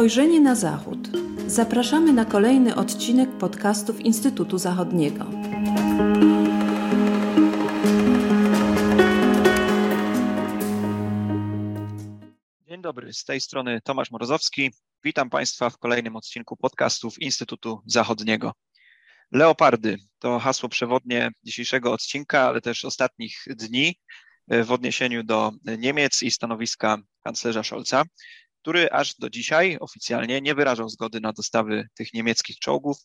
Spojrzenie na Zachód. Zapraszamy na kolejny odcinek podcastów Instytutu Zachodniego. Dzień dobry, z tej strony Tomasz Morozowski. Witam Państwa w kolejnym odcinku podcastów Instytutu Zachodniego. Leopardy to hasło przewodnie dzisiejszego odcinka, ale też ostatnich dni w odniesieniu do Niemiec i stanowiska kanclerza Scholza który aż do dzisiaj oficjalnie nie wyrażał zgody na dostawy tych niemieckich czołgów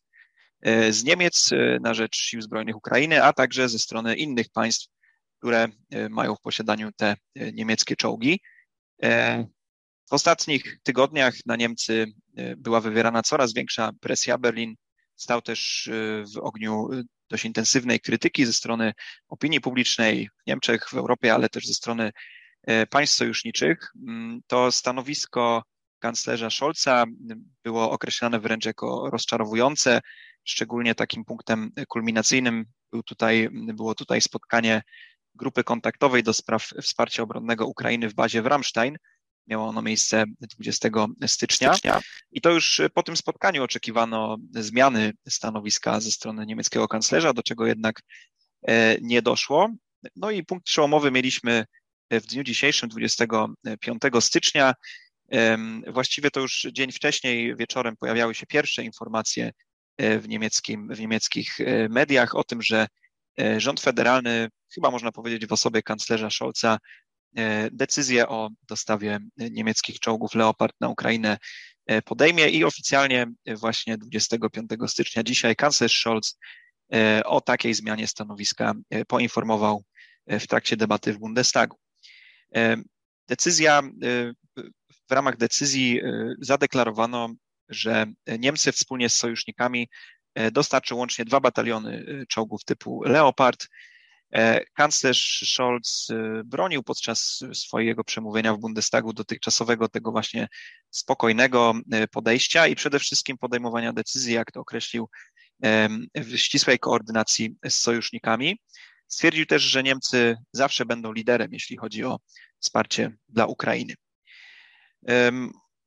e, z Niemiec e, na rzecz sił zbrojnych Ukrainy, a także ze strony innych państw, które e, mają w posiadaniu te niemieckie czołgi. W ostatnich tygodniach na Niemcy była wywierana coraz większa presja. Berlin stał też w ogniu dość intensywnej krytyki ze strony opinii publicznej w Niemczech, w Europie, ale też ze strony państw sojuszniczych, mm, to stanowisko kanclerza Scholza było określane wręcz jako rozczarowujące. Szczególnie takim punktem kulminacyjnym był tutaj, było tutaj spotkanie grupy kontaktowej do spraw wsparcia obronnego Ukrainy w bazie w Ramstein. Miało ono miejsce 20 stycznia. I to już po tym spotkaniu oczekiwano zmiany stanowiska ze strony niemieckiego kanclerza, do czego jednak e, nie doszło. No i punkt przełomowy mieliśmy w dniu dzisiejszym, 25 stycznia. Właściwie to już dzień wcześniej, wieczorem, pojawiały się pierwsze informacje e, w, niemieckim, w niemieckich e, mediach o tym, że e, rząd federalny, chyba można powiedzieć w osobie kanclerza Scholza, decyzję o dostawie niemieckich czołgów Leopard na Ukrainę podejmie i oficjalnie właśnie 25 stycznia dzisiaj kanclerz Scholz o takiej zmianie stanowiska poinformował w trakcie debaty w Bundestagu. E, decyzja, e, w ramach decyzji e, zadeklarowano, że Niemcy wspólnie z sojusznikami dostarczą łącznie dwa bataliony czołgów typu Leopard. Kanclerz Scholz bronił podczas swojego przemówienia w Bundestagu dotychczasowego tego właśnie spokojnego podejścia i przede wszystkim podejmowania decyzji, jak to określił, w ścisłej koordynacji z sojusznikami. Stwierdził też, że Niemcy zawsze będą liderem, jeśli chodzi o wsparcie dla Ukrainy.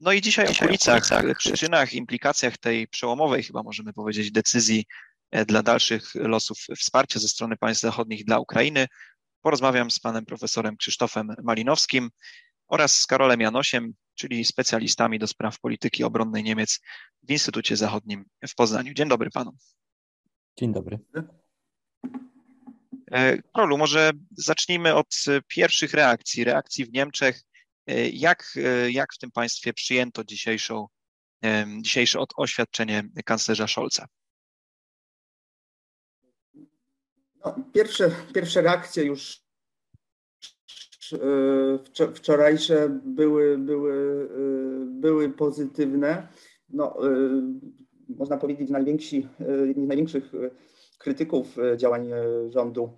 No i dzisiaj, dzisiaj o kulisach, przyczynach, implikacjach tej przełomowej, chyba możemy powiedzieć, decyzji e, dla dalszych losów wsparcia ze strony państw zachodnich dla Ukrainy, porozmawiam z panem profesorem Krzysztofem Malinowskim oraz z Karolem Janosiem, czyli specjalistami do spraw polityki obronnej Niemiec w Instytucie Zachodnim w Poznaniu. Dzień dobry panu. Dzień dobry. E, Karolu, może zacznijmy od e, pierwszych reakcji, reakcji w Niemczech. E, jak, jak w tym państwie przyjęto dzisiejszą, dzisiejsze oświadczenie kanclerza Scholza? No, pierwsze, pierwsze reakcje już wczorajsze były, były, były pozytywne. No, można powiedzieć, najwięksi, jedni z największych krytyków e, działań e, rządu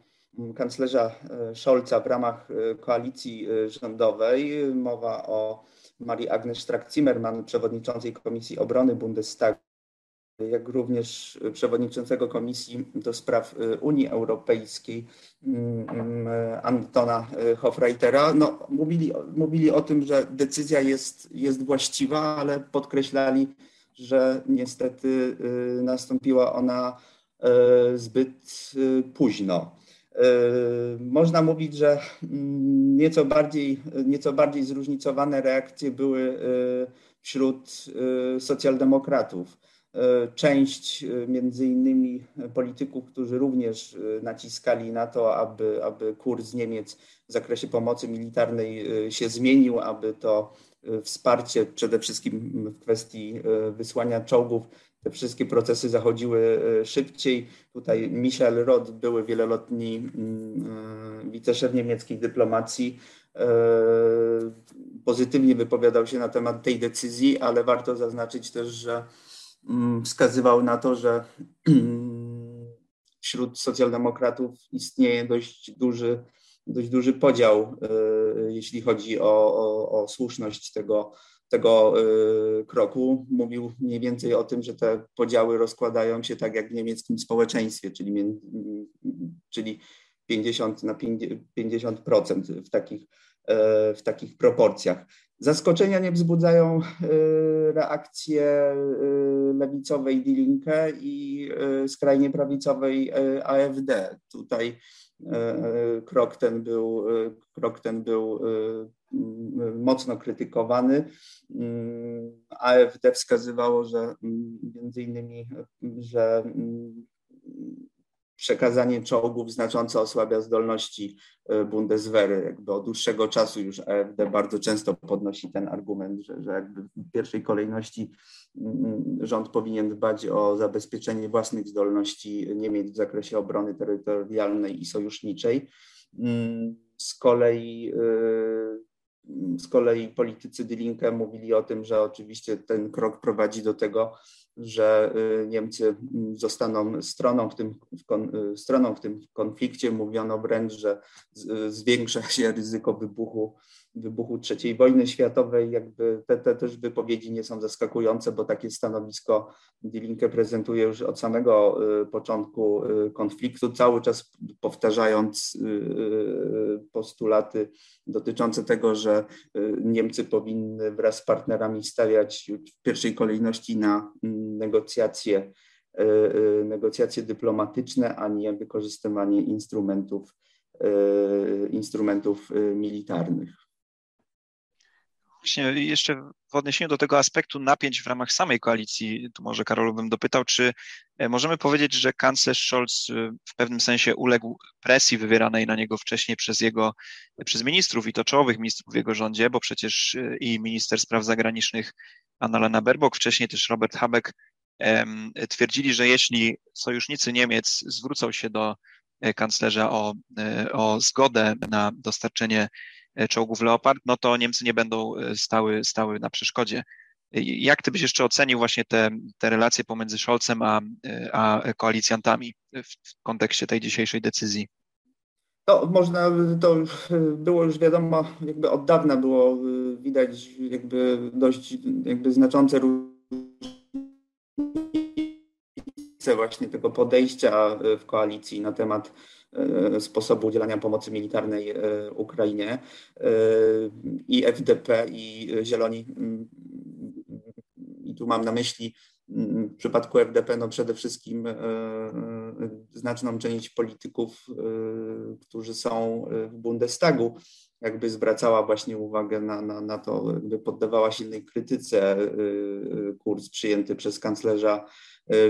kanclerza e, Scholza w ramach koalicji rządowej. Mowa o Marii Agnes Strack-Zimmermann, przewodniczącej Komisji Obrony Bundestagu, jak również przewodniczącego Komisji do Spraw Unii Europejskiej Antona Hofreitera. No, mówili, mówili o tym, że decyzja jest, jest właściwa, ale podkreślali, że niestety nastąpiła ona zbyt e, późno. E, można mówić, że mm, nieco bardziej, nieco bardziej zróżnicowane reakcje były wśród socjaldemokratów. Część między innymi polityków, którzy również naciskali na to, aby, aby kurs Niemiec w zakresie pomocy militarnej się zmienił, aby to wsparcie przede wszystkim w kwestii wysłania czołgów te wszystkie procesy zachodziły e, szybciej. Tutaj Michel Roth, były wieloletni mm, e, wiceszef niemieckiej dyplomacji, e, pozytywnie wypowiadał się na temat tej decyzji, ale warto zaznaczyć też, że mm, wskazywał na to, że wśród socjaldemokratów istnieje dość duży, dość duży podział, jeśli chodzi o, o, o słuszność tego, tego y, kroku. Mówił mniej więcej o tym, że te podziały rozkładają się tak jak w niemieckim społeczeństwie, czyli, czyli 50 na 50% w takich, w takich proporcjach. Zaskoczenia nie wzbudzają reakcje lewicowej Die i skrajnie prawicowej AfD. Tutaj krok ten był, krok ten był mocno krytykowany. AfD wskazywało, że między innymi, że przekazanie czołgów znacząco osłabia zdolności e, Bundeswehry. Jakby od dłuższego czasu już AfD bardzo często podnosi ten argument, że, że jakby w pierwszej kolejności mm, rząd powinien dbać o zabezpieczenie własnych zdolności Niemiec w zakresie obrony terytorialnej i sojuszniczej. Mm, z kolei e, z kolei politycy Die Linke mówili o tym, że oczywiście ten krok prowadzi do tego, że y, Niemcy mm, zostaną stroną w tym, y, stroną w tym konflikcie. Mówiono wręcz, że zwiększa się ryzyko wybuchu wybuchu III wojny światowej. Jakby te, te też wypowiedzi nie są zaskakujące, bo takie stanowisko Die Linke prezentuje już od samego y, początku y, konfliktu, cały czas powtarzając y, postulaty dotyczące tego, że Niemcy powinny wraz z partnerami stawiać w pierwszej kolejności na mm, negocjacje, negocjacje dyplomatyczne, a nie wykorzystywanie instrumentów instrumentów militarnych. Właśnie jeszcze w odniesieniu do tego aspektu napięć w ramach samej koalicji, tu może Karolu bym dopytał, czy e, możemy powiedzieć, że kanclerz Scholz e, w pewnym sensie uległ presji wywieranej na niego wcześniej przez jego, przez ministrów i to czołowych ministrów w jego rządzie, bo przecież e, i minister spraw zagranicznych Annalena Baerbock, wcześniej też Robert Habeck twierdzili, że jeśli sojusznicy Niemiec zwrócą się do kanclerza o, o zgodę na dostarczenie czołgów Leopard, no to Niemcy nie będą e, stały, stały na przeszkodzie. Jak ty byś jeszcze ocenił właśnie te, te relacje pomiędzy Scholzem a, e, a koalicjantami w kontekście tej dzisiejszej decyzji? To można, to było już wiadomo, jakby od dawna było widać jakby dość jakby znaczące różnice właśnie tego podejścia w koalicji na temat E, sposobu udzielania pomocy militarnej e, Ukrainie. E, I FDP, i Zieloni, mm, i tu mam na myśli mm, w przypadku FDP no przede wszystkim znaczną część polityków, którzy są w Bundestagu, jakby zwracała właśnie uwagę na, na, na to, jakby poddawała silnej krytyce kurs przyjęty przez kanclerza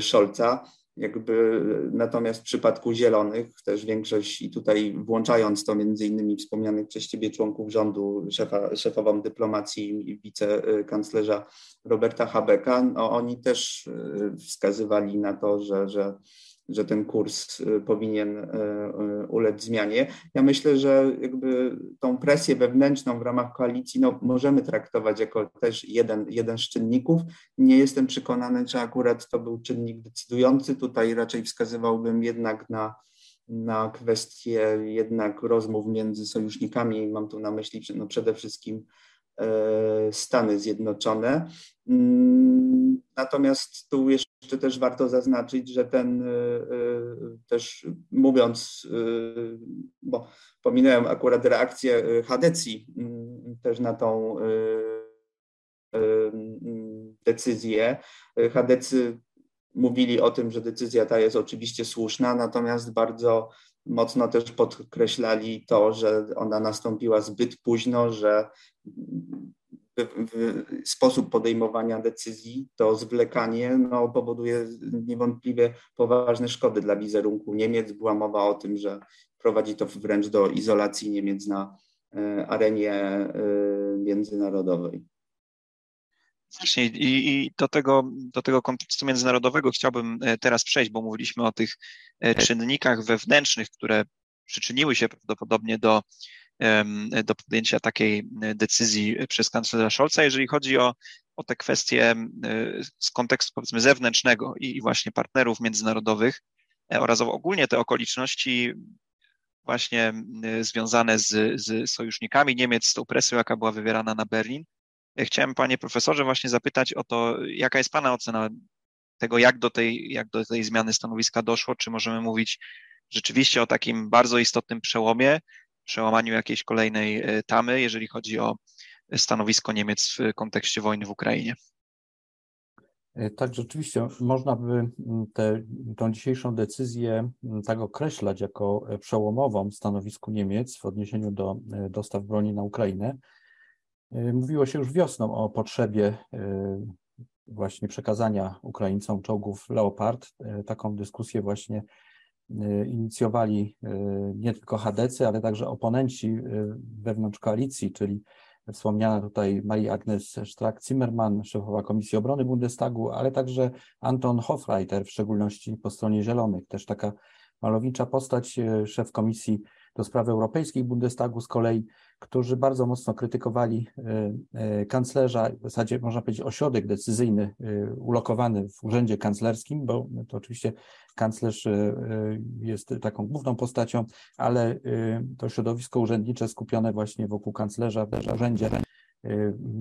Scholza. Jakby natomiast w przypadku zielonych też większość i tutaj włączając to między innymi wspomnianych przez ciebie członków rządu, szefa, szefową dyplomacji i wicekanclerza Roberta Habecka, no oni też y, wskazywali na to, że, że że ten kurs y, powinien y, y, ulec zmianie. Ja myślę, że jakby tą presję wewnętrzną w ramach koalicji no, możemy traktować jako też jeden, jeden z czynników. Nie jestem przekonany, czy akurat to był czynnik decydujący. Tutaj raczej wskazywałbym jednak na, na kwestię jednak rozmów między sojusznikami. Mam tu na myśli no, przede wszystkim Stany Zjednoczone. Mm, natomiast tu jeszcze też warto zaznaczyć, że ten e, e, też mówiąc, bo pominąłem akurat reakcję Hadecji mm, też na tą mm, decyzję. Hadecy mówili o tym, że decyzja ta jest oczywiście słuszna, natomiast bardzo mocno też podkreślali to, że ona nastąpiła zbyt późno, że sposób podejmowania decyzji, to zwlekanie no, powoduje niewątpliwie poważne szkody dla wizerunku Niemiec. Była mowa o tym, że prowadzi to wręcz do izolacji Niemiec na e, arenie e, międzynarodowej. Właśnie i, i, do, tego, do tego kontekstu międzynarodowego chciałbym e, teraz przejść, bo mówiliśmy o tych czynnikach wewnętrznych, które przyczyniły się prawdopodobnie do do podjęcia takiej decyzji przez kanclerza Scholza, jeżeli chodzi o, o te kwestie z kontekstu powiedzmy zewnętrznego i właśnie partnerów międzynarodowych e, oraz ogólnie te okoliczności właśnie związane z, z sojusznikami Niemiec, z tą presją, jaka była wywierana na Berlin. E, chciałem, panie profesorze, właśnie zapytać o to, jaka jest pana ocena tego, jak do tej, jak do tej zmiany stanowiska doszło, czy możemy mówić rzeczywiście o takim bardzo istotnym przełomie, przełamaniu jakiejś kolejnej tamy, jeżeli chodzi o stanowisko Niemiec w kontekście wojny w Ukrainie. E, tak, rzeczywiście można by mm, tę dzisiejszą decyzję mm, tak określać jako e, przełomową w stanowisku Niemiec w odniesieniu do e, dostaw broni na Ukrainę. Mówiło się już wiosną o potrzebie właśnie przekazania Ukraińcom czołgów Leopard. Taką dyskusję właśnie inicjowali nie tylko Hadecy, ale także oponenci wewnątrz koalicji, czyli wspomniana tutaj Marie-Agnes Strack-Zimmermann, szefowa Komisji Obrony Bundestagu, ale także Anton Hofreiter, w szczególności po stronie Zielonych, też taka malownicza postać, e, szef Komisji do Spraw Europejskich Bundestagu z kolei, którzy bardzo mocno krytykowali e, e, kanclerza, w zasadzie można powiedzieć ośrodek decyzyjny ulokowany w urzędzie kanclerskim, bo to oczywiście kanclerz jest taką główną postacią, ale to środowisko urzędnicze skupione właśnie wokół kanclerza w urzędzie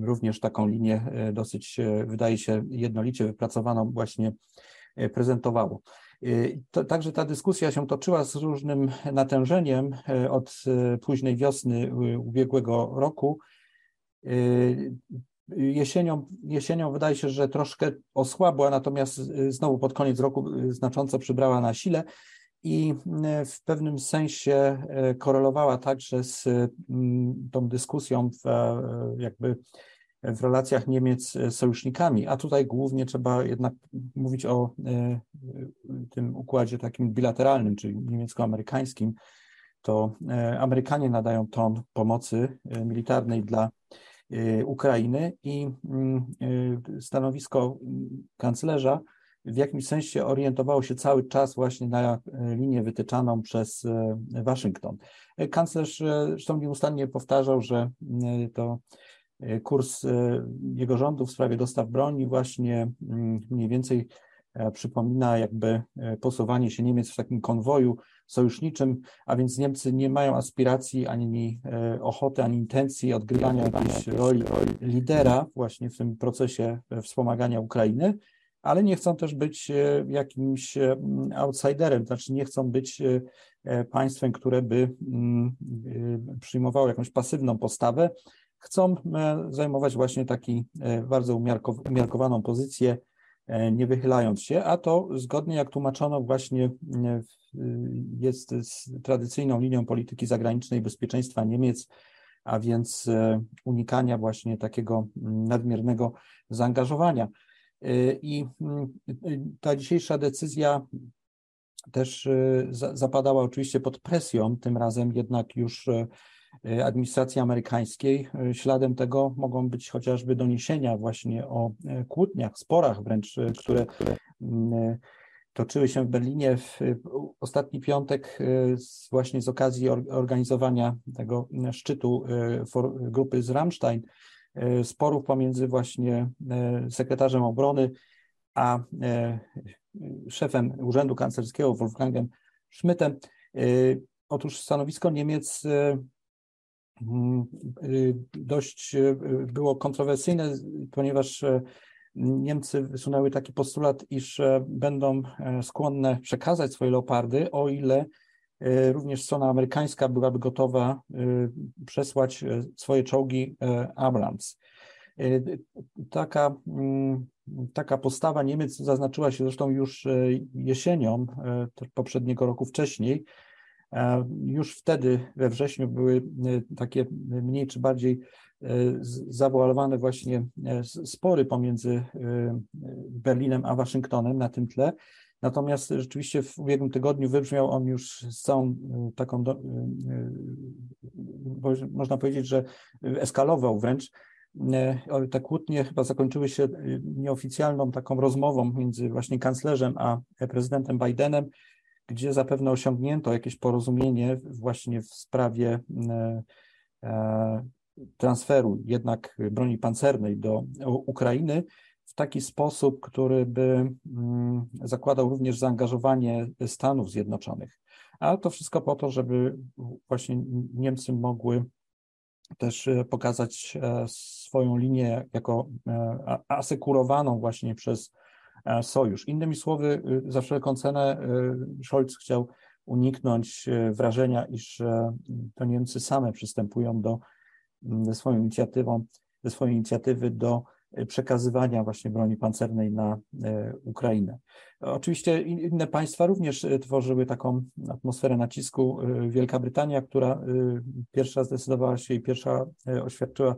również taką linię dosyć, wydaje się, jednolicie wypracowaną właśnie prezentowało. Y, to, także ta dyskusja się toczyła z różnym natężeniem y, od y, późnej wiosny ubiegłego roku. Jesienią, jesienią wydaje się, że troszkę osłabła, natomiast znowu pod koniec roku znacząco przybrała na sile i w pewnym sensie korelowała także z tą dyskusją w jakby w relacjach Niemiec z sojusznikami, a tutaj głównie trzeba jednak mówić o e, tym układzie takim bilateralnym, czyli niemiecko-amerykańskim, to e, Amerykanie nadają ton pomocy e, militarnej dla Ukrainy i mm, stanowisko kanclerza w jakimś sensie orientowało się cały czas właśnie na linię wytyczaną przez Waszyngton. Kanclerz zresztą nieustannie powtarzał, że to E, kurs e, jego rządu w sprawie dostaw broni właśnie mm, mniej więcej e, przypomina jakby posuwanie się Niemiec w takim konwoju sojuszniczym, a więc Niemcy nie mają aspiracji ani ochoty, ani intencji odgrywania jakiejś roli lidera właśnie w tym procesie wspomagania Ukrainy, ale nie chcą też być jakimś outsiderem, znaczy nie chcą być państwem, które by mm, przyjmowało jakąś pasywną postawę, chcą e, zajmować właśnie taki e, bardzo umiarkowaną pozycję, e, nie wychylając się, a to zgodnie jak tłumaczono właśnie jest z tradycyjną linią polityki zagranicznej bezpieczeństwa Niemiec, a więc unikania właśnie takiego nadmiernego zaangażowania. I ta dzisiejsza decyzja też zapadała oczywiście pod presją, tym razem jednak już administracji amerykańskiej. E, śladem tego mogą być chociażby doniesienia właśnie o e, kłótniach, sporach wręcz, które mm, toczyły się w Berlinie w ostatni piątek właśnie z okazji organizowania tego szczytu grupy z Rammstein, sporów pomiędzy właśnie sekretarzem obrony a szefem Urzędu Kanclerskiego Wolfgangem Schmidtem. Otóż stanowisko Niemiec y, dość y, było kontrowersyjne, ponieważ e, Niemcy wysunęły taki postulat, iż e, będą e, skłonne przekazać swoje leopardy, o ile również strona amerykańska byłaby gotowa przesłać swoje czołgi Abrams. Taka, mm, taka postawa Niemiec zaznaczyła się zresztą już jesienią poprzedniego roku wcześniej, już wtedy we wrześniu były e, takie mniej czy bardziej e, zawoalowane właśnie spory pomiędzy Berlinem a Waszyngtonem na tym tle. Natomiast rzeczywiście w ubiegłym tygodniu wybrzmiał on już z całą taką, do, można powiedzieć, że eskalował wręcz. Te kłótnie chyba zakończyły się nieoficjalną taką rozmową między właśnie kanclerzem a prezydentem Bidenem, gdzie zapewne osiągnięto jakieś porozumienie właśnie w sprawie e, e, transferu jednak broni pancernej do Ukrainy w taki sposób, który by mm, zakładał również zaangażowanie Stanów Zjednoczonych. A to wszystko po to, żeby właśnie Niemcy mogły też e, pokazać swoją linię jako asekurowaną właśnie przez sojusz. Innymi słowy, y, za wszelką cenę y, Scholz chciał uniknąć wrażenia, iż to Niemcy same przystępują do, ze swoją inicjatywą, ze swojej inicjatywy do przekazywania właśnie broni pancernej na Ukrainę. Oczywiście inne państwa również tworzyły taką atmosferę nacisku. Wielka Brytania, która pierwsza zdecydowała się i pierwsza oświadczyła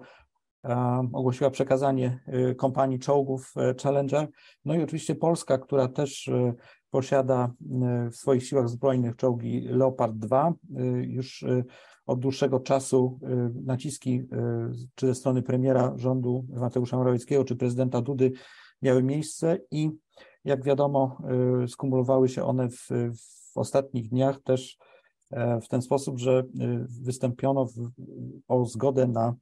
ogłosiła przekazanie y, kompanii czołgów y, Challenger. No i oczywiście Polska, która też y, posiada w swoich siłach zbrojnych czołgi Leopard 2. Już od dłuższego czasu naciski czy ze strony premiera rządu Mateusza Morawieckiego, czy prezydenta Dudy miały miejsce i jak wiadomo skumulowały się one w, w ostatnich dniach też e, w ten sposób, że wystąpiono o zgodę na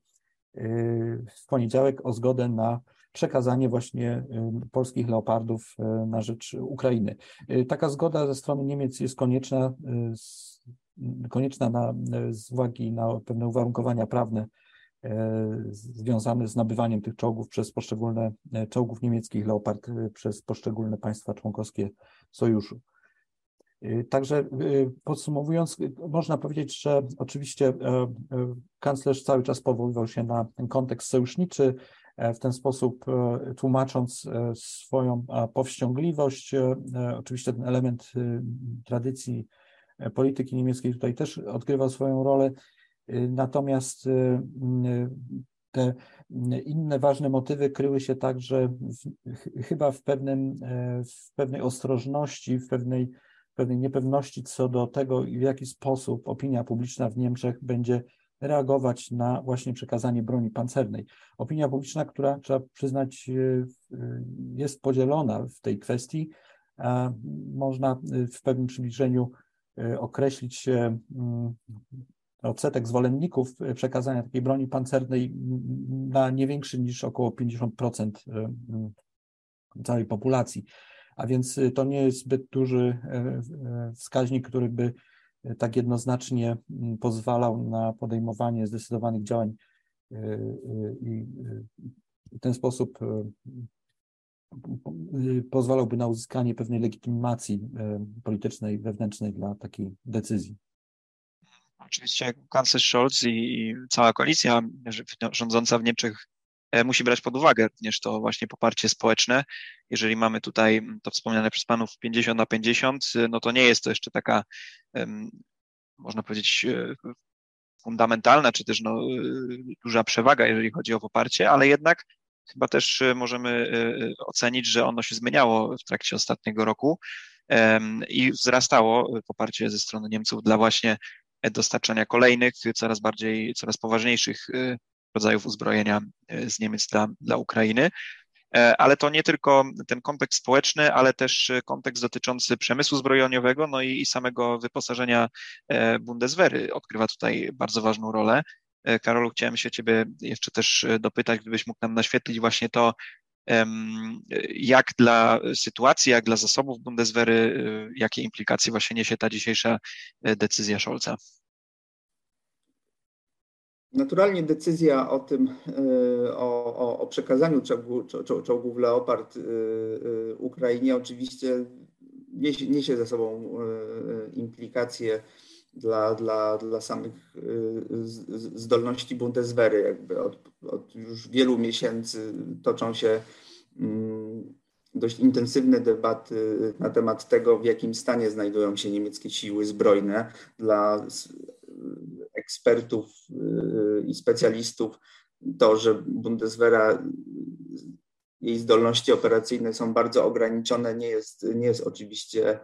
w poniedziałek o zgodę na przekazanie właśnie y, polskich leopardów y, na rzecz Ukrainy. Y, taka zgoda ze strony Niemiec jest konieczna, konieczna na, z uwagi na pewne uwarunkowania prawne związane z nabywaniem tych czołgów przez poszczególne czołgów niemieckich Leopard przez poszczególne państwa członkowskie sojuszu. Y, także y, podsumowując, y, można powiedzieć, że oczywiście kanclerz cały czas powoływał się na ten kontekst sojuszniczy, w ten sposób tłumacząc swoją powściągliwość. Oczywiście ten element tradycji polityki niemieckiej tutaj też odgrywał swoją rolę. Natomiast te inne ważne motywy kryły się także w, chyba w, pewnym, w pewnej ostrożności, w pewnej pewnej niepewności co do tego, w jaki sposób opinia publiczna w Niemczech będzie reagować na właśnie przekazanie broni pancernej. Opinia publiczna, która trzeba przyznać, y, y, jest podzielona w tej kwestii. Można y, w pewnym przybliżeniu określić mm, odsetek zwolenników przekazania takiej broni pancernej na nie większy niż około 50% całej populacji a więc y, to nie jest zbyt duży e, e, wskaźnik, który by e, tak jednoznacznie mm, pozwalał na podejmowanie zdecydowanych działań i w ten sposób pozwalałby na uzyskanie pewnej legitymacji politycznej, wewnętrznej dla takiej decyzji. Oczywiście kanclerz Scholz i cała koalicja rządząca w Niemczech musi brać pod uwagę również to właśnie poparcie społeczne. Jeżeli mamy tutaj to wspomniane przez panów 50 na 50, e, no to nie jest to jeszcze taka, można powiedzieć, e, fundamentalna, czy też no, duża przewaga, jeżeli chodzi o poparcie, ale jednak chyba też możemy ocenić, że ono się zmieniało w trakcie ostatniego roku i wzrastało poparcie ze strony Niemców dla właśnie dostarczania kolejnych, coraz bardziej, coraz poważniejszych rodzajów uzbrojenia e, z Niemiec dla, dla Ukrainy. E, ale to nie tylko ten kontekst społeczny, ale też kontekst dotyczący przemysłu zbrojeniowego, no i, i samego wyposażenia e, Bundeswehry odgrywa tutaj bardzo ważną rolę. Karolu, chciałem się Ciebie jeszcze też dopytać, gdybyś mógł nam naświetlić właśnie to, jak dla sytuacji, jak dla zasobów Bundeswehry, jakie implikacje właśnie niesie ta dzisiejsza decyzja Scholza. Naturalnie decyzja o tym, e, o, o, o przekazaniu czołgu, czołgów Leopard e, e, Ukrainie oczywiście niesie, niesie ze sobą implikacje dla, dla, dla samych zdolności Bundeswehry. Jakby od, od już wielu miesięcy toczą się mm, dość intensywne debaty na temat tego, w jakim stanie znajdują się niemieckie siły zbrojne. Dla ekspertów y, i specjalistów to, że Bundeswehra, jej zdolności operacyjne są bardzo ograniczone, nie jest, nie jest oczywiście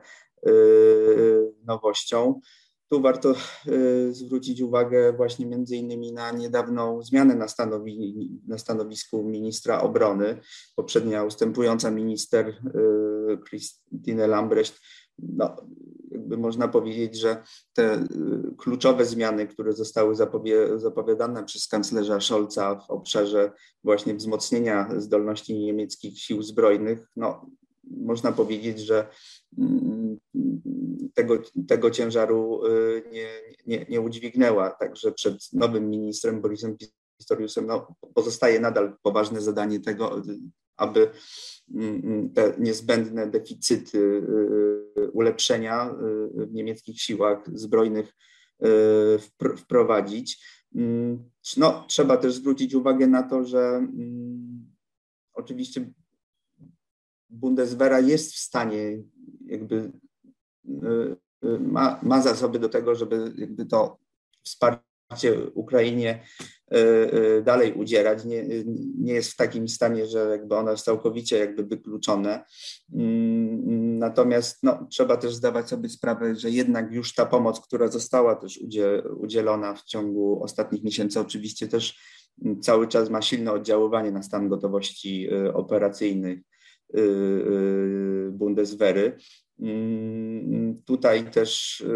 y, nowością. Tu warto y, zwrócić uwagę właśnie między innymi na niedawną zmianę na, stanowi, na stanowisku ministra obrony. Poprzednia ustępująca minister Christine Lambrecht no, jakby można powiedzieć, że te y, kluczowe zmiany, które zostały zapowiadane przez kanclerza Scholza w obszarze właśnie wzmocnienia zdolności niemieckich sił zbrojnych, no, można powiedzieć, że mm, tego, tego ciężaru y, nie, nie, nie udźwignęła. Także przed nowym ministrem Borisem Pistoriusem no, pozostaje nadal poważne zadanie tego, aby te niezbędne deficyty, ulepszenia w niemieckich siłach zbrojnych wprowadzić. No, trzeba też zwrócić uwagę na to, że oczywiście Bundeswehra jest w stanie jakby ma, ma zasoby do tego, żeby jakby to wsparcie Ukrainie e, e, dalej udzielać. Nie, nie jest w takim stanie, że jakby ono jest całkowicie jakby wykluczone. Mm, natomiast no, trzeba też zdawać sobie sprawę, że jednak już ta pomoc, która została też udzielona w ciągu ostatnich miesięcy, oczywiście też cały czas ma silne oddziaływanie na stan gotowości e, operacyjnej Bundeswehry. Mm, tutaj też y,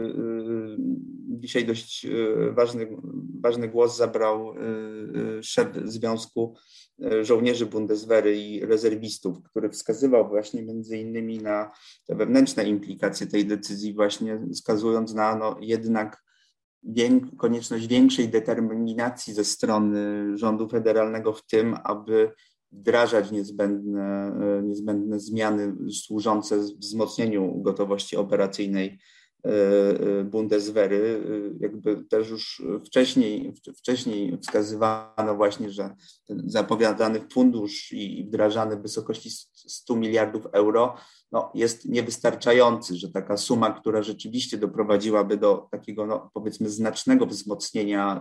y, dzisiaj dość y, ważny, ważny głos zabrał szef Związku Żołnierzy Bundeswehry i Rezerwistów, który wskazywał właśnie między innymi na te wewnętrzne implikacje tej decyzji, właśnie wskazując na no, jednak konieczność większej determinacji ze strony rządu federalnego w tym, aby wdrażać niezbędne, e, niezbędne zmiany służące wzmocnieniu gotowości operacyjnej e, e, Bundeswehry. Jakby też już wcześniej, wcześniej wskazywano właśnie, że zapowiadany fundusz i wdrażany w wysokości 100 miliardów euro no, jest niewystarczający, że taka suma, która rzeczywiście doprowadziłaby do takiego no, powiedzmy znacznego wzmocnienia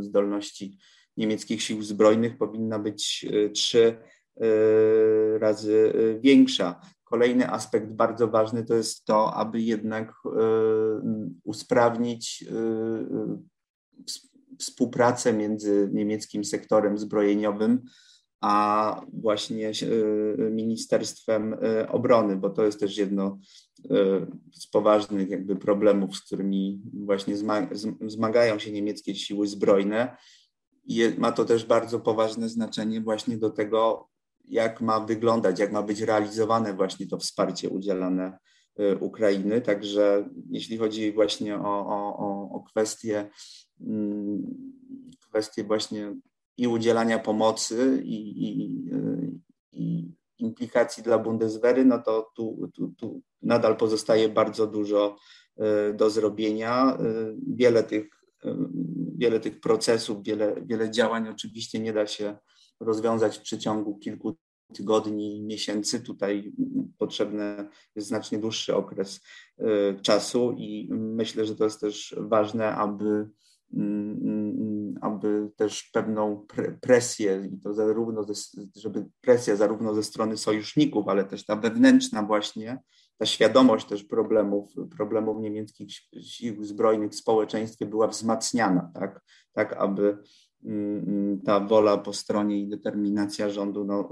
zdolności niemieckich sił zbrojnych powinna być e, trzy e, razy e, większa. Kolejny aspekt bardzo ważny to jest to, aby jednak usprawnić współpracę między niemieckim sektorem zbrojeniowym a właśnie Ministerstwem Obrony, bo to jest też jedno z poważnych jakby problemów, z którymi właśnie zmagają się niemieckie siły zbrojne ma to też bardzo poważne znaczenie właśnie do tego, jak ma wyglądać, jak ma być realizowane właśnie to wsparcie udzielane y, Ukrainy. Także jeśli chodzi właśnie o, o, o kwestie, mm, kwestie właśnie i udzielania pomocy i, i, y, i implikacji dla Bundeswehry, no to tu, tu, tu nadal pozostaje bardzo dużo y, do zrobienia. Wiele tych wiele tych procesów, wiele, wiele działań oczywiście nie da się rozwiązać w przeciągu kilku tygodni, miesięcy. Tutaj potrzebny jest znacznie dłuższy okres y, czasu i myślę, że to jest też ważne, aby, mm, aby też pewną presję, i to zarówno, żeby presja zarówno ze strony sojuszników, ale też ta wewnętrzna właśnie, ta świadomość też problemów, problemów niemieckich sił zbrojnych w społeczeństwie była wzmacniana, tak, tak aby mm, mm, ta wola po stronie i determinacja rządu, no,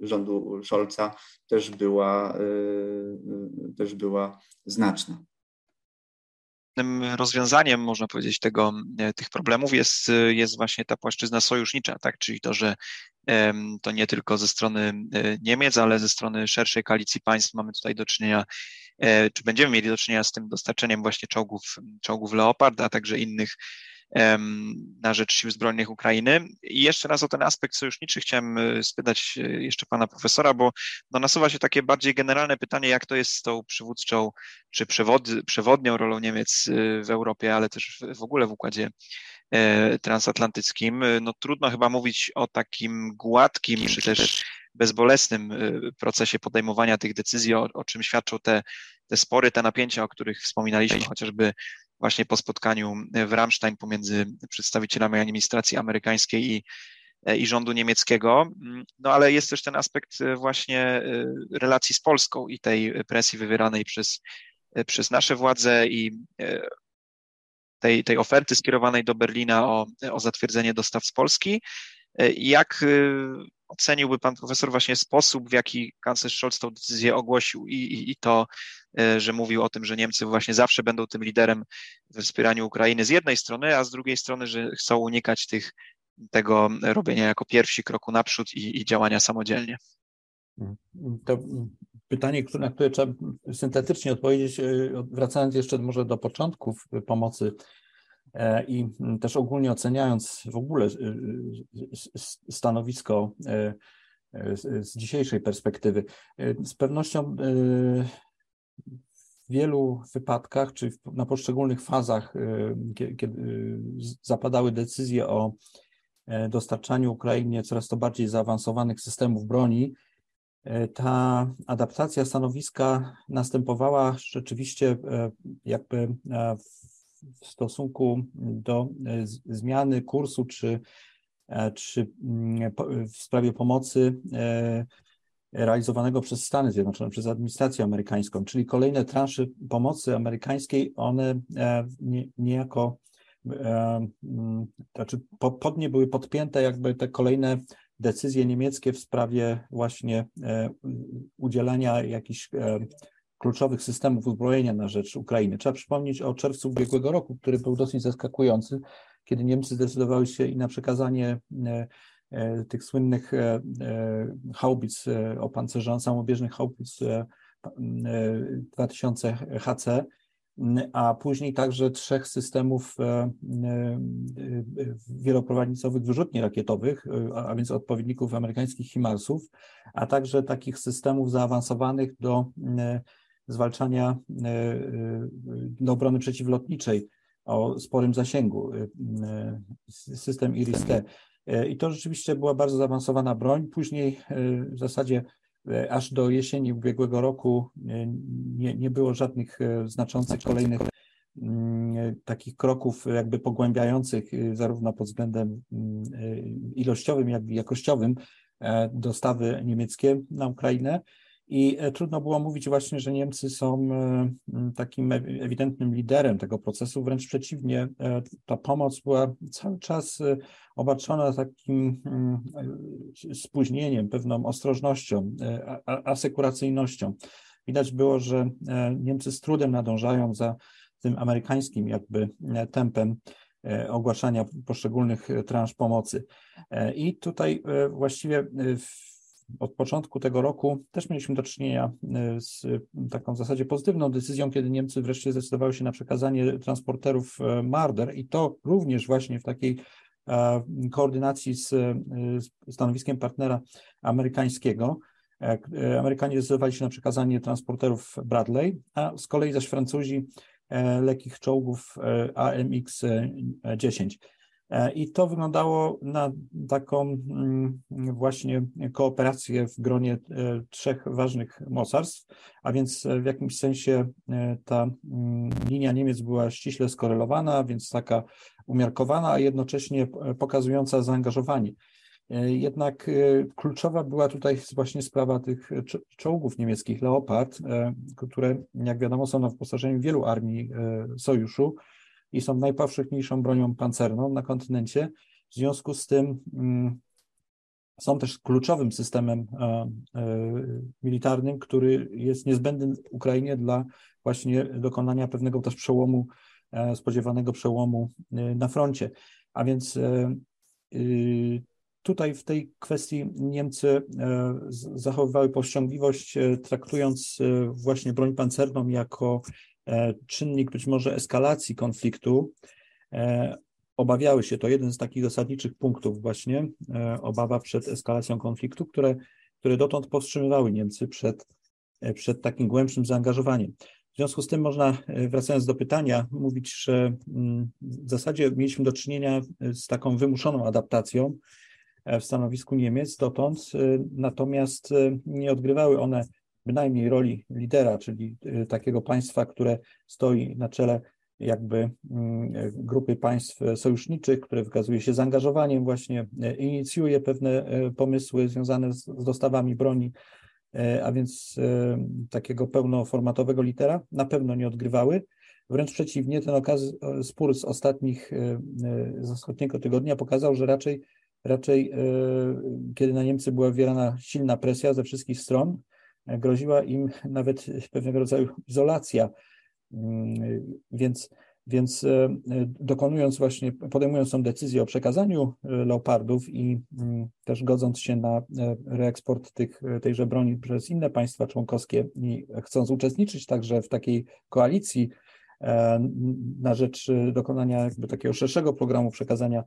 y, y, rządu Scholza też była, y, też była znaczna rozwiązaniem, można powiedzieć, tego, tych problemów jest, jest właśnie ta płaszczyzna sojusznicza, tak? czyli to, że to nie tylko ze strony e, Niemiec, ale ze strony szerszej koalicji państw mamy tutaj do czynienia, e, czy będziemy mieli do czynienia z tym dostarczeniem właśnie czołgów, czołgów Leopard, a także innych na rzecz sił zbrojnych Ukrainy. I jeszcze raz o ten aspekt sojuszniczy chciałem e, spytać jeszcze pana profesora, bo no nasuwa się takie bardziej generalne pytanie, jak to jest z tą przywódczą czy przewod, przewodnią rolą Niemiec w Europie, ale też w ogóle w układzie E, transatlantyckim. E, no trudno chyba mówić o takim gładkim czy też bezbolesnym e, procesie podejmowania tych decyzji, o, o czym świadczą te, te spory, te napięcia, o których wspominaliśmy, chociażby właśnie po spotkaniu w Ramstein pomiędzy przedstawicielami administracji amerykańskiej i, i rządu niemieckiego. No ale jest też ten aspekt właśnie relacji z Polską i tej presji wywieranej przez, przez nasze władze i tej, tej oferty skierowanej do Berlina o, o zatwierdzenie dostaw z Polski. Jak y, oceniłby pan profesor właśnie sposób, w jaki kanclerz Scholz tę decyzję ogłosił i, i, i, to, e, że mówił o tym, że Niemcy właśnie zawsze będą tym liderem we wspieraniu Ukrainy z jednej strony, a z drugiej strony, że chcą unikać tych, tego robienia jako pierwsi kroku naprzód i, i działania samodzielnie. To pytanie, na które trzeba syntetycznie odpowiedzieć, e, wracając jeszcze może do początków pomocy i też ogólnie oceniając w ogóle e, stanowisko z, z dzisiejszej perspektywy. Z pewnością w wielu wypadkach, czy na poszczególnych fazach, kiedy zapadały decyzje o dostarczaniu Ukrainie coraz to bardziej zaawansowanych systemów broni, ta adaptacja stanowiska następowała rzeczywiście jakby w stosunku do zmiany kursu czy E, czy mm, w sprawie pomocy e, realizowanego przez Stany Zjednoczone, przez administrację amerykańską, czyli kolejne transze pomocy amerykańskiej, one e, niejako, mm, znaczy pod nie były podpięte jakby te kolejne decyzje niemieckie w sprawie właśnie udzielania jakichś kluczowych systemów uzbrojenia na rzecz Ukrainy. Trzeba przypomnieć o czerwcu ubiegłego roku, który był dosyć zaskakujący, kiedy Niemcy zdecydowały się i na przekazanie e, e, tych słynnych e, haubic opancerzających, samobieżnych haubic 2000 HC, a później także trzech systemów wieloprowadnicowych wyrzutni rakietowych, a więc odpowiedników amerykańskich HIMARSów, a także takich systemów zaawansowanych do zwalczania do obrony przeciwlotniczej, o sporym zasięgu, y, system IRIS-T. I to rzeczywiście była bardzo zaawansowana broń. Później w zasadzie aż do jesieni ubiegłego roku nie, nie było żadnych znaczących kolejnych mm, takich kroków jakby pogłębiających zarówno pod względem ilościowym, jak i jakościowym e, dostawy niemieckie na Ukrainę. I e, trudno było mówić właśnie, że Niemcy są e, takim ewidentnym liderem tego procesu, wręcz przeciwnie, e, ta pomoc była cały czas obarczona takim spóźnieniem, pewną ostrożnością, asekuracyjnością. Widać było, że Niemcy z trudem nadążają za tym amerykańskim jakby tempem ogłaszania poszczególnych transz pomocy. I tutaj właściwie w od początku tego roku też mieliśmy do czynienia e, z taką w zasadzie pozytywną decyzją, kiedy Niemcy wreszcie zdecydowały się na przekazanie transporterów e, Marder i to również właśnie w takiej e, koordynacji z stanowiskiem partnera amerykańskiego. Amerykanie zdecydowali się na przekazanie transporterów Bradley, a z kolei zaś Francuzi lekkich czołgów AMX-10. E, I to wyglądało na taką mm, właśnie kooperację w gronie e, trzech ważnych mocarstw, a więc w jakimś sensie e, ta mm, linia Niemiec była ściśle skorelowana, więc taka umiarkowana, a jednocześnie pokazująca zaangażowanie. Jednak kluczowa była tutaj właśnie sprawa tych czołgów niemieckich Leopard, które, jak wiadomo, są na wyposażeniu wielu armii sojuszu i są najpowszechniejszą bronią pancerną na kontynencie. W związku z tym mm, są też kluczowym systemem e, e, militarnym, który jest niezbędny Ukrainie dla właśnie dokonania pewnego też przełomu, e, spodziewanego przełomu na froncie. A więc tutaj w tej kwestii Niemcy zachowywały powściągliwość, traktując właśnie broń pancerną jako czynnik być może eskalacji konfliktu. E, obawiały się, to jeden z takich zasadniczych punktów właśnie, e, obawa przed eskalacją konfliktu, które, które dotąd powstrzymywały Niemcy przed, przed takim głębszym zaangażowaniem. W związku z tym można, wracając do pytania, mówić, że mm, w zasadzie mieliśmy do czynienia z taką wymuszoną adaptacją w stanowisku Niemiec dotąd, natomiast nie odgrywały one bynajmniej roli lidera, czyli y, takiego państwa, które stoi na czele jakby mm, grupy państw sojuszniczych, które wykazuje się zaangażowaniem, właśnie y, inicjuje pewne y, pomysły związane z, dostawami broni, a więc takiego pełnoformatowego litera na pewno nie odgrywały. Wręcz przeciwnie, ten okaz, spór z ostatnich, z ostatniego tygodnia pokazał, że raczej, raczej kiedy na Niemcy była wywierana silna presja ze wszystkich stron, groziła im nawet pewnego rodzaju izolacja. Mm, więc, więc e, dokonując właśnie, podejmując tą decyzję o przekazaniu e, leopardów i mm, też godząc się na e, reeksport tych, tejże broni przez inne państwa członkowskie i chcąc uczestniczyć także w takiej koalicji na rzecz dokonania jakby takiego szerszego programu przekazania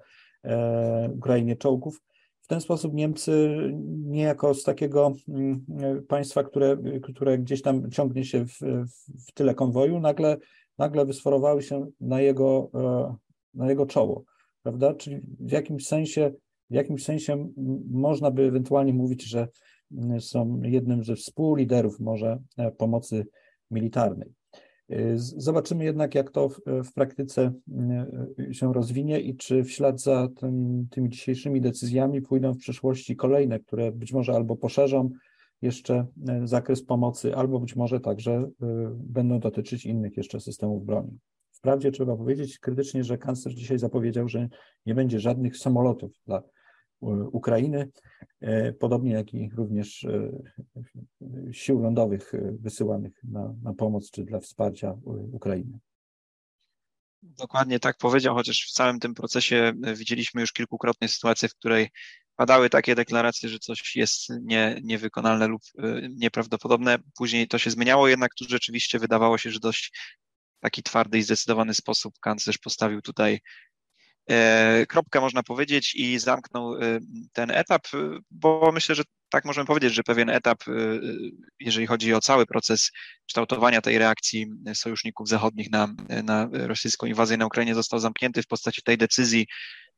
Ukrainie czołgów, w ten sposób Niemcy niejako z takiego mm, państwa, które, które gdzieś tam ciągnie się w, w tyle konwoju, nagle, nagle wysforowały się na jego, e, na jego czoło, prawda? Czyli w jakimś sensie, w jakimś sensie można by ewentualnie mówić, że są jednym ze współliderów może e, pomocy militarnej. Y, zobaczymy jednak, jak to w, praktyce y, się rozwinie i czy w ślad za tym, tymi dzisiejszymi decyzjami pójdą w przyszłości kolejne, które być może albo poszerzą jeszcze y, zakres pomocy, albo być może także będą dotyczyć innych jeszcze systemów broni. Wprawdzie trzeba powiedzieć krytycznie, że kanclerz dzisiaj zapowiedział, że nie będzie żadnych samolotów dla Ukrainy, e, podobnie jak i również e, sił lądowych e, wysyłanych na, na pomoc czy dla wsparcia Ukrainy. Dokładnie tak powiedział, chociaż w całym tym procesie widzieliśmy już kilkukrotnie sytuację, w której padały takie deklaracje, że coś jest nie, niewykonalne lub nieprawdopodobne. Później to się zmieniało, jednak tu rzeczywiście wydawało się, że dość taki twardy i zdecydowany sposób kanclerz postawił tutaj E, kropkę, można powiedzieć, i zamknął e, ten etap, e, bo myślę, że tak możemy powiedzieć, że pewien etap, jeżeli chodzi o cały proces kształtowania tej reakcji sojuszników zachodnich na, na rosyjską inwazję na Ukrainie został zamknięty w postaci tej decyzji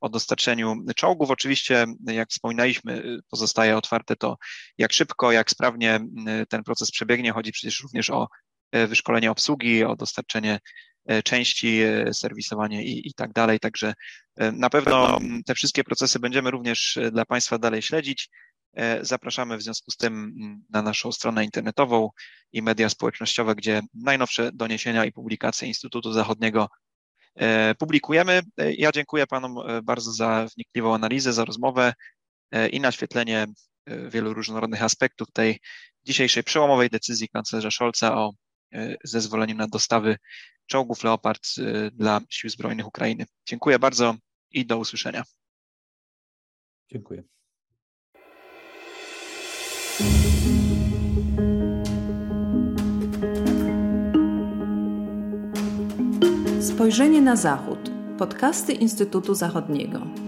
o dostarczeniu czołgów. Oczywiście, jak wspominaliśmy, pozostaje otwarte to, jak szybko, jak sprawnie ten proces przebiegnie. Chodzi przecież również o wyszkolenie obsługi, o dostarczenie E, części, e, serwisowanie i, i tak dalej. Także e, na pewno te wszystkie procesy będziemy również dla Państwa dalej śledzić. Zapraszamy w związku z tym na naszą stronę internetową i media społecznościowe, gdzie najnowsze doniesienia i publikacje Instytutu Zachodniego publikujemy. Ja dziękuję Panom bardzo za wnikliwą analizę, za rozmowę i naświetlenie wielu różnorodnych aspektów tej dzisiejszej przełomowej decyzji kanclerza Scholza o zezwoleniu na dostawy czołgów Leopard y, dla Sił Zbrojnych Ukrainy. Dziękuję bardzo i do usłyszenia. Dziękuję. Spojrzenie na Zachód. Podcasty Instytutu Zachodniego.